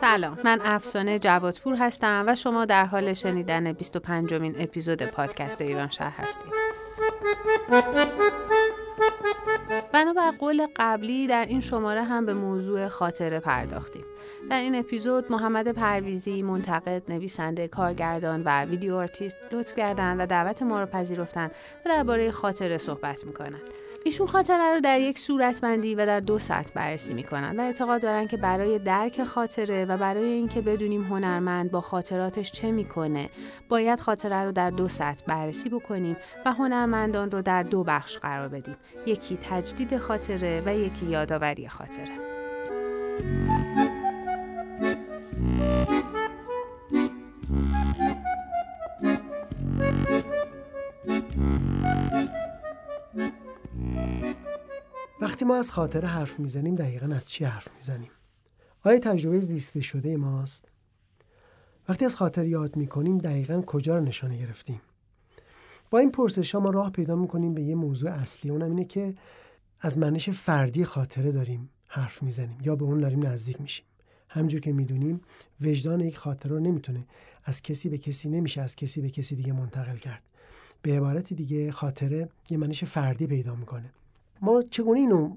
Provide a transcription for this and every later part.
سلام من افسانه جوادپور هستم و شما در حال شنیدن 25 مین اپیزود پادکست ایران شهر هستید. بنابر قول قبلی در این شماره هم به موضوع خاطره پرداختیم. در این اپیزود محمد پرویزی منتقد نویسنده کارگردان و video artist لطف کردند و دعوت ما را پذیرفتند و درباره خاطره صحبت می‌کنند. ایشون خاطره رو در یک صورتبندی و در دو سطح بررسی می‌کنن و اعتقاد دارن که برای درک خاطره و برای اینکه بدونیم هنرمند با خاطراتش چه می‌کنه باید خاطره رو در دو سطح بررسی بکنیم و هنرمندان رو در دو بخش قرار بدیم. یکی تجدید خاطره و یکی یادآوری خاطره. وقتی ما از خاطره حرف می‌زنیم دقیقا از چی حرف می‌زنیم؟ آیا تجربه زیسته شده ماست؟ وقتی از خاطر یاد می‌کنیم دقیقا کجا رو نشانه گرفتیم؟ با این پرسش ها ما راه پیدا می‌کنیم به یه موضوع اصلی اونم اینه که از منش فردی خاطره داریم حرف می‌زنیم یا به اون داریم نزدیک میشیم. همجور که می‌دونیم وجدان یک خاطره رو نمی‌تونه از کسی به کسی نمیشه از کسی به کسی دیگه منتقل کرد. به عبارت دیگه خاطره یه منش فردی پیدا می‌کنه. ما چگونه اینو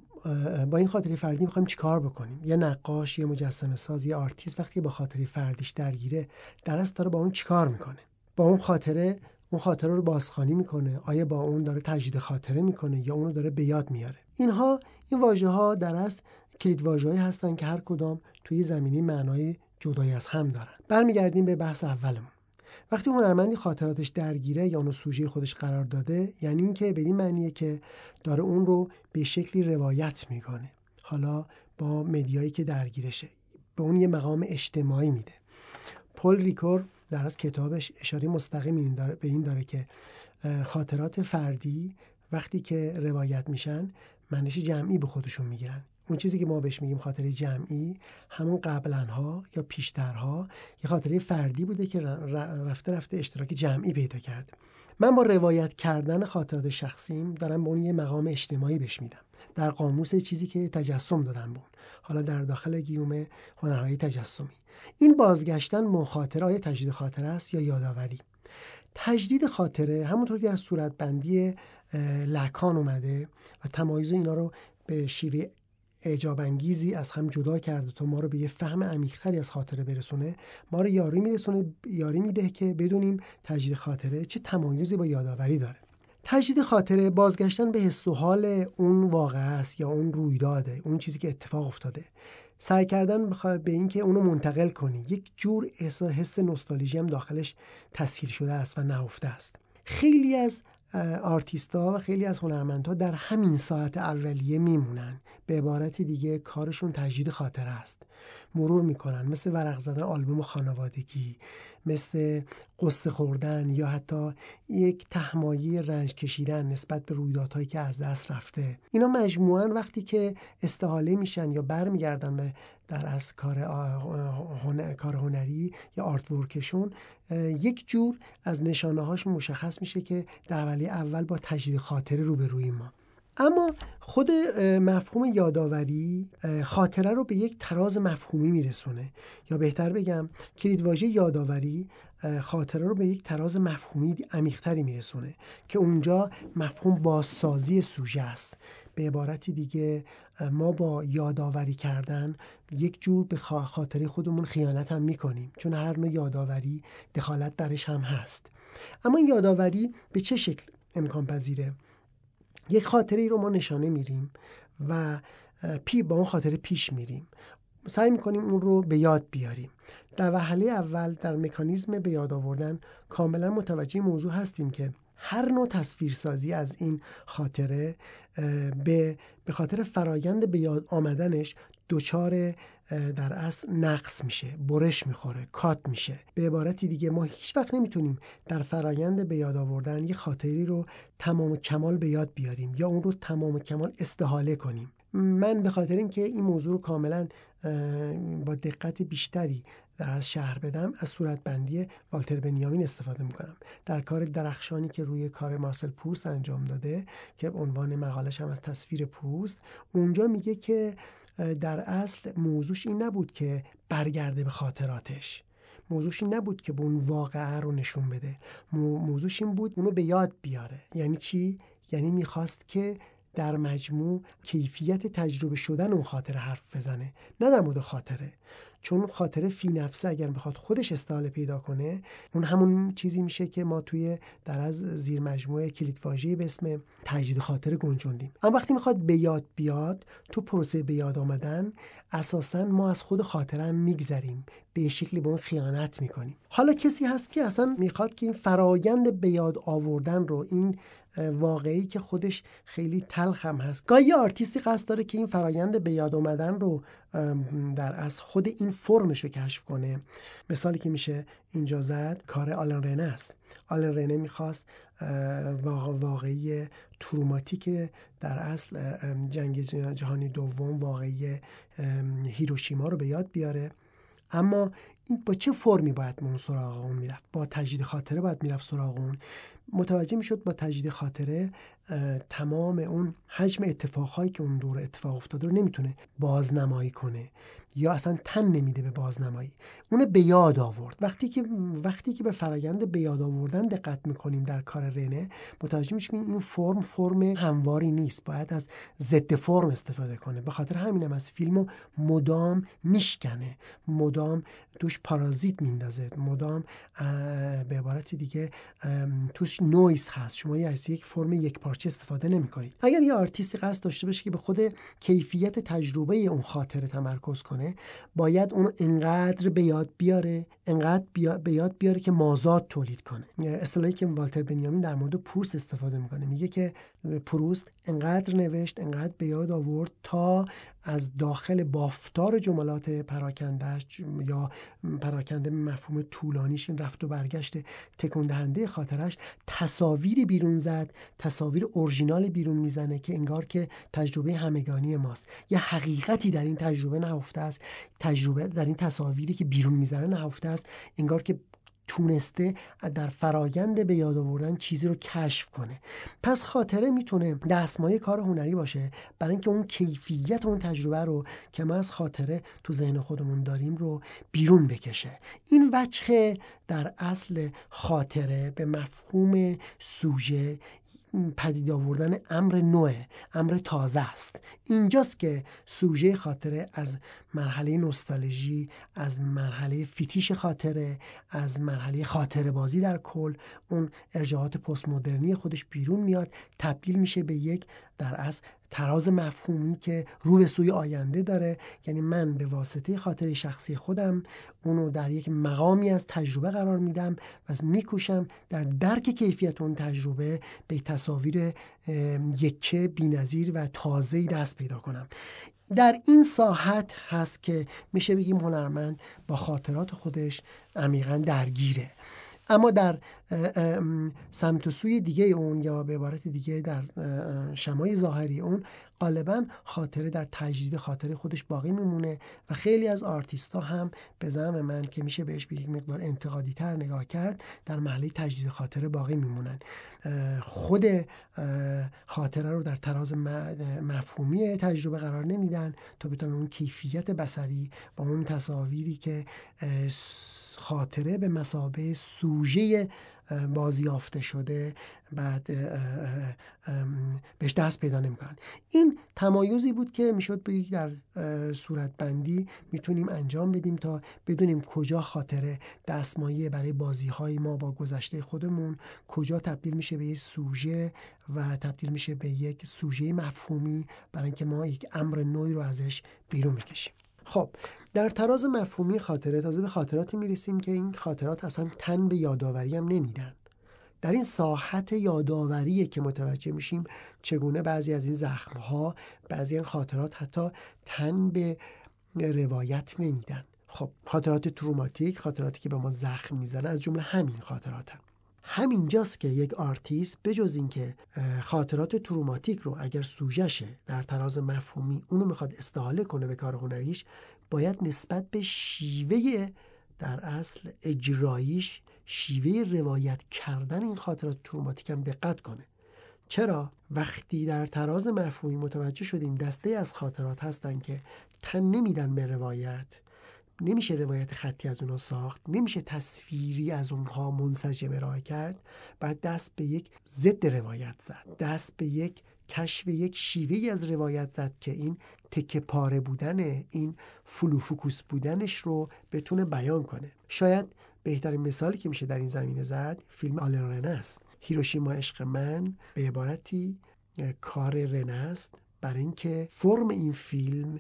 با این خاطره فردی می‌خوایم چیکار بکنیم؟ یه نقاش یه مجسمه ساز یه آرتیست وقتی با خاطره فردیش درگیره درست داره با اون چیکار می‌کنه؟ با اون خاطره اون خاطره رو بازخوانی می‌کنه؟ آیا با اون داره تجدید خاطره می‌کنه یا اونو داره به یاد میاره؟ اینها این واژه ها در اصل کلید واژه‌ای هستن که هر کدام توی زمینی معنای جدایی از هم دارن. برمیگردیم به بحث اولمون. وقتی هنرمندی خاطراتش درگیره یا اونو سوژه خودش قرار داده یعنی اینکه بدین معنیه که داره اون رو به شکلی روایت می‌کنه. حالا با مدیایی که درگیرشه به اون یه مقام اجتماعی میده. پل ریکور در از کتابش اشاره مستقیم داره به این داره که خاطرات فردی وقتی که روایت میشن منش جمعی به خودشون می‌گیرن. اون چیزی که ما بهش میگیم خاطره جمعی همون قبلنها یا پیشترها یه خاطره فردی بوده که رفته رفته اشتراک جمعی پیدا کرده من با روایت کردن خاطرات شخصیم دارم به اون یه مقام اجتماعی بهش میدم. در قاموس چیزی که تجسم دادن بون حالا در داخل گیوم هنرهای تجسمی. این بازگشتن مخاطره آیا تجدید خاطره است یا یادآوری؟ تجدید خاطره همونطور که در صورتبندی لکان اومده و تمایز اینا رو به شیوه اعجاب انگیزی از هم جدا کرده تا ما رو به یه فهم عمیقتری از خاطره برسونه ما رو یاری میرسونه یاری میده که بدونیم تجدید خاطره چه تمایزی با یادآوری داره. تجدید خاطره بازگشتن به حس و حال اون واقع است یا اون رویداده اون چیزی که اتفاق افتاده. سعی کردن به اینکه اونو منتقل کنی. یک جور حس نوستالژی هم داخلش تسهیل شده است و نهفته است. خیلی از آرتیستا و خیلی از هنرمندها در همین ساعت اولیه میمونن. به عبارت دیگه کارشون تجدید خاطره است. مرور می‌کنن مثل ورق زدن آلبوم خانوادگی. مثل قصه خوردن یا حتی یک تهمایی رنج کشیدن نسبت به رویدادهایی که از دست رفته. اینا مجموعا وقتی که استحاله میشن یا برمیگردن به در از کار, کار هنری یا آرت ورکشون یک جور از نشانه هاش مشخص میشه که در اولی اول با تجدید خاطره روبروی ما. اما خود مفهوم یادآوری خاطره رو به یک تراز مفهومی میرسونه. یا بهتر بگم کلیدواژه یادآوری خاطره رو به یک تراز مفهومی عمیقتری میرسونه که اونجا مفهوم بازسازی سوژه است. به عبارتی دیگه ما با یادآوری کردن یک جور به خاطره خودمون خیانت هم می‌کنیم. چون هر نوع یادآوری دخالت درش هم هست. اما یادآوری به چه شکل امکان پذیره یک خاطره ای رو ما نشانه میریم و پی با اون خاطره پیش میریم. سعی می‌کنیم اون رو به یاد بیاریم. در وهله اول در مکانیزم به یاد آوردن کاملا متوجه موضوع هستیم که هر نوع تصویرسازی از این خاطره به به خاطر فرایند به یاد آمدنش دچار در اصل نقص میشه برش می‌خوره کات میشه. به عبارتی دیگه ما هیچ وقت نمی‌تونیم در فرایند به یاد آوردن یه خاطری رو تمام کمال به یاد بیاریم یا اون رو تمام کمال استحاله کنیم. من به خاطر اینکه این موضوع رو کاملا با دقت بیشتری در از شهر بدم از صورتبندی والتر بنیامین استفاده می‌کنم. در کار درخشانی که روی کار مارسل پروست انجام داده که عنوان مقالش هم از تصویر پروست اونجا میگه که در اصل موضوعش این نبود که برگرده به خاطراتش. موضوعش این نبود که به اون واقعه رو نشون بده. موضوعش این بود اونو به یاد بیاره. یعنی چی؟ یعنی می‌خواست که در مجموع کیفیت تجربه شدن اون خاطره حرف بزنه. نه در مورد خاطره. چون خاطره فی نفسه اگر بخواد خودش استحاله پیدا کنه اون همون چیزی میشه که ما توی در از زیر مجموعه کلیدواژه‌ای به اسم تجدید خاطره گنجوندیم. اما وقتی می‌خواد به یاد بیاد تو پروسه به یاد آمدن اساسا ما از خود خاطره هم میگذریم. به شکلی به اون خیانت می‌کنیم. حالا کسی هست که اصلا می‌خواد که این فرایند به یاد آوردن رو این واقعی که خودش خیلی تلخم هست. گاهی آرتیستی قصد داره که این فرایند به یاد اومدن رو در از خود این فرمش رو کشف کنه. مثالی که میشه اینجا زد کار آلن رنه است. آلن رنه می‌خواست واقعی تروماتیک در اصل جنگ جهانی دوم واقعی هیروشیما رو به یاد بیاره. اما این با چه فرمی باید اون سراغ اون می‌رفت؟ با تجدید خاطره باید می‌رفت سراغ اون. متوجه می‌شد با تجدید خاطره تمام اون حجم اتفاقهایی که اون دور اتفاق افتاده رو نمی‌تونه بازنمایی کنه. یا اصلا تن نمیده به بازنمایی. اون به یاد آورد. وقتی که وقتی که به فرایند به یاد آوردن دقت می‌کنیم در کار رنه متوجه میشیم این فرم فرم همواری نیست. باید از ضد فرم استفاده کنه. به خاطر همینم از فیلمو مدام میشکنه. مدام توش پارازیت میندازه. مدام به عبارت دیگه توش نویز هست. شما از یک فرم یک پارچه استفاده نمی‌کنید. اگر یه آرتیستی قصد داشته باشه که به خود کیفیت تجربه اون خاطره تمرکز کنه باید اون انقدر به یاد بیاره انقدر به یاد بیاره که مازاد تولید کنه. اصطلاحی که والتر بنیامین در مورد پروست استفاده می‌کنه. میگه که پروست انقدر نوشت انقدر به یاد آورد تا از داخل بافتار جملات پراکندهش یا پراکنده مفهوم طولانیش این رفت و برگشت تکون دهنده خاطرش تصاویری بیرون زد تصاویر اورژینال بیرون می‌زنه که انگار که تجربه همگانی ماست. یه حقیقتی در این تجربه نهفته است تجربه در این تصاویری که بیرون می‌زنه نهفته است انگار که تونسته در فرایند به یاد آوردن چیزی رو کشف کنه. پس خاطره می‌تونه دستمایه کار هنری باشه برای اینکه اون کیفیت اون تجربه رو که ما از خاطره تو ذهن خودمون داریم رو بیرون بکشه. این وجه در اصل خاطره به مفهوم سوژه پدید آوردن امر نوع امر تازه است. اینجاست که سوژه خاطره از مرحله نوستالژی از مرحله فیتیش خاطره از مرحله خاطره بازی در کل اون ارجاعات پست مدرنی خودش بیرون میاد تبدیل میشه به یک در از تراز مفهومی که رو به سوی آینده داره. یعنی من به واسطه خاطر شخصی خودم اونو در یک مقامی از تجربه قرار میدم و میکوشم در درک کیفیت اون تجربه به تصاویر یکه بینظیر و تازه‌ای دست پیدا کنم. در این ساحت هست که میشه بگیم هنرمند با خاطرات خودش عمیقا درگیره. اما در سمت و سوی دیگه اون یا به عبارت دیگه در شمای ظاهری اون غالبا خاطره در تجدید خاطره خودش باقی میمونه و خیلی از آرتیستا هم به زعم من که میشه بهش به یک مقدار انتقادی تر نگاه کرد در محله تجدید خاطره باقی میمونن. خود خاطره رو در تراز مفهومی تجربه قرار نمیدن تا بتونن اون کیفیت بسری با اون تصاویری که خاطره به مسابه سوژه بازیافته شده بعد بهش دست پیدا نمی‌کنن. این تمایزی بود که می‌شد بگید در صورت بندی می‌تونیم انجام بدیم تا بدونیم کجا خاطره دستمایه برای بازی های ما با گذشته خودمون کجا تبدیل میشه به یک سوژه و تبدیل میشه به یک سوژه مفهومی برای اینکه ما یک امر نوعی رو ازش بیرون بکشیم. خب در تراز مفهومی خاطره تازه به خاطراتی می‌رسیم که این خاطرات اصلا تن به یادآوری هم نمیدن در این ساحت یادآوری که متوجه میشیم چگونه بعضی از این زخمها بعضی این خاطرات حتی تن به روایت نمیدن خب خاطرات تروماتیک خاطراتی که به ما زخم می‌زنه از جمله همین خاطرات هم. همینجاست که یک آرتیست بجز اینکه خاطرات تروماتیک رو اگر سوژشه در تراز مفهومی اونو می‌خواد استحاله کنه به کار هنریش باید نسبت به شیوه در اصل اجراییش شیوه روایت کردن این خاطرات تروماتیک هم دقت کنه. چرا؟ وقتی در تراز مفهومی متوجه شدیم دسته از خاطرات هستن که تن نمیدن به روایت نمیشه روایت خطی از اونها ساخت نمیشه تصویری از اونها منسجم ارائه کرد. بعد دست به یک ضد روایت زد. دست به یک کشف یک شیوه از روایت زد که این تکه پاره بودن این فلوفوکوس بودنش رو بتونه بیان کنه. شاید بهترین مثالی که میشه در این زمینه زد فیلم آلن رنه است. هیروشیما عشق من به عبارتی کار رنه است برای اینکه فرم این فیلم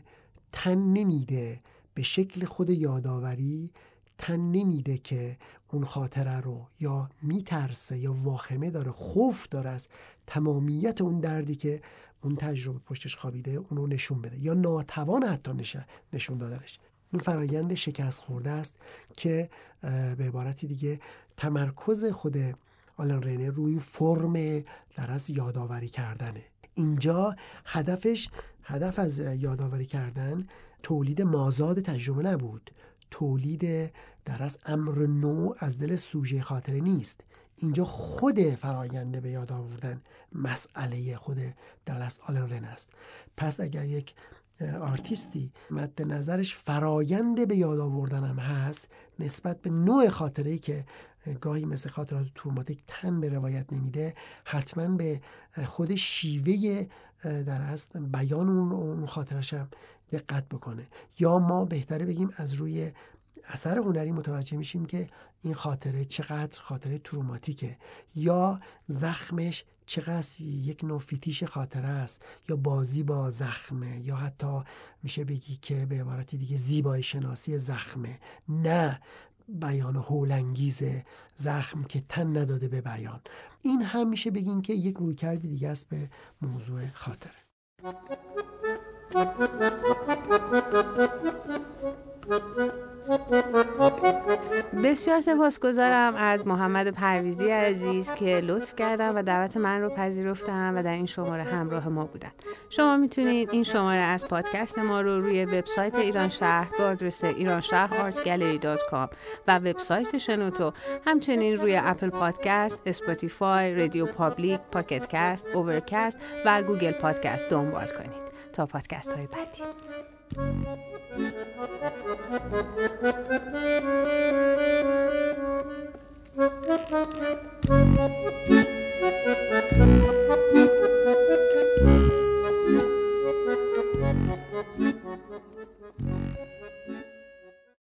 تن نمیده. به شکل خود یادآوری تن نمیده که اون خاطره رو یا میترسه یا واخمه داره خوف داره از تمامیت اون دردی که اون تجربه پشتش خوابیده اونو نشون بده یا ناتوان حتی نشون دادنش. این فرایند شکست خورده است که به عبارتی دیگه تمرکز خود آلن رینه روی فرم در از یادآوری کردنه. اینجا هدفش هدف از یادآوری کردن تولید مازاد تجربه نبود. تولید در از امر نو از دل سوژه خاطره نیست. اینجا خود فراینده به یاد آوردن مسئله خود در آلن رن است. پس اگر یک آرتیستی مد نظرش فرایند به یاد آوردن هم هست نسبت به نوع خاطره که گاهی مثل خاطرات تروماتیک تن به روایت نمیده حتما به خود شیوه در اصل بیان اون خاطرش هم دقت بکنه. یا ما بهتره بگیم از روی اثر هنری متوجه میشیم که این خاطره چقدر خاطره تروماتیکه. یا زخمش چقدر یک نوع فیتیش خاطره است. یا بازی با زخمه. یا حتی میشه بگی که به عبارتی دیگه زیبای شناسی زخمه. نه بیان هولانگیز زخم که تن نداده به بیان. این هم میشه بگیم که یک رویکرد دیگه است به موضوع خاطره. بسیار سپاسگزارم از محمد پرویزی عزیز که لطف کردن و دعوت من رو پذیرفتن و در این شماره همراه ما بودن. شما می‌تونید این شماره از پادکست ما رو روی وبسایت ایران شهر با آدرس ایران شهر و وبسایت شنوتو همچنین روی Apple Podcast، Spotify، RadioPublic، Pocket Cast، Overcast و Google Podcast دنبال کنید. تا پادکست های بعدی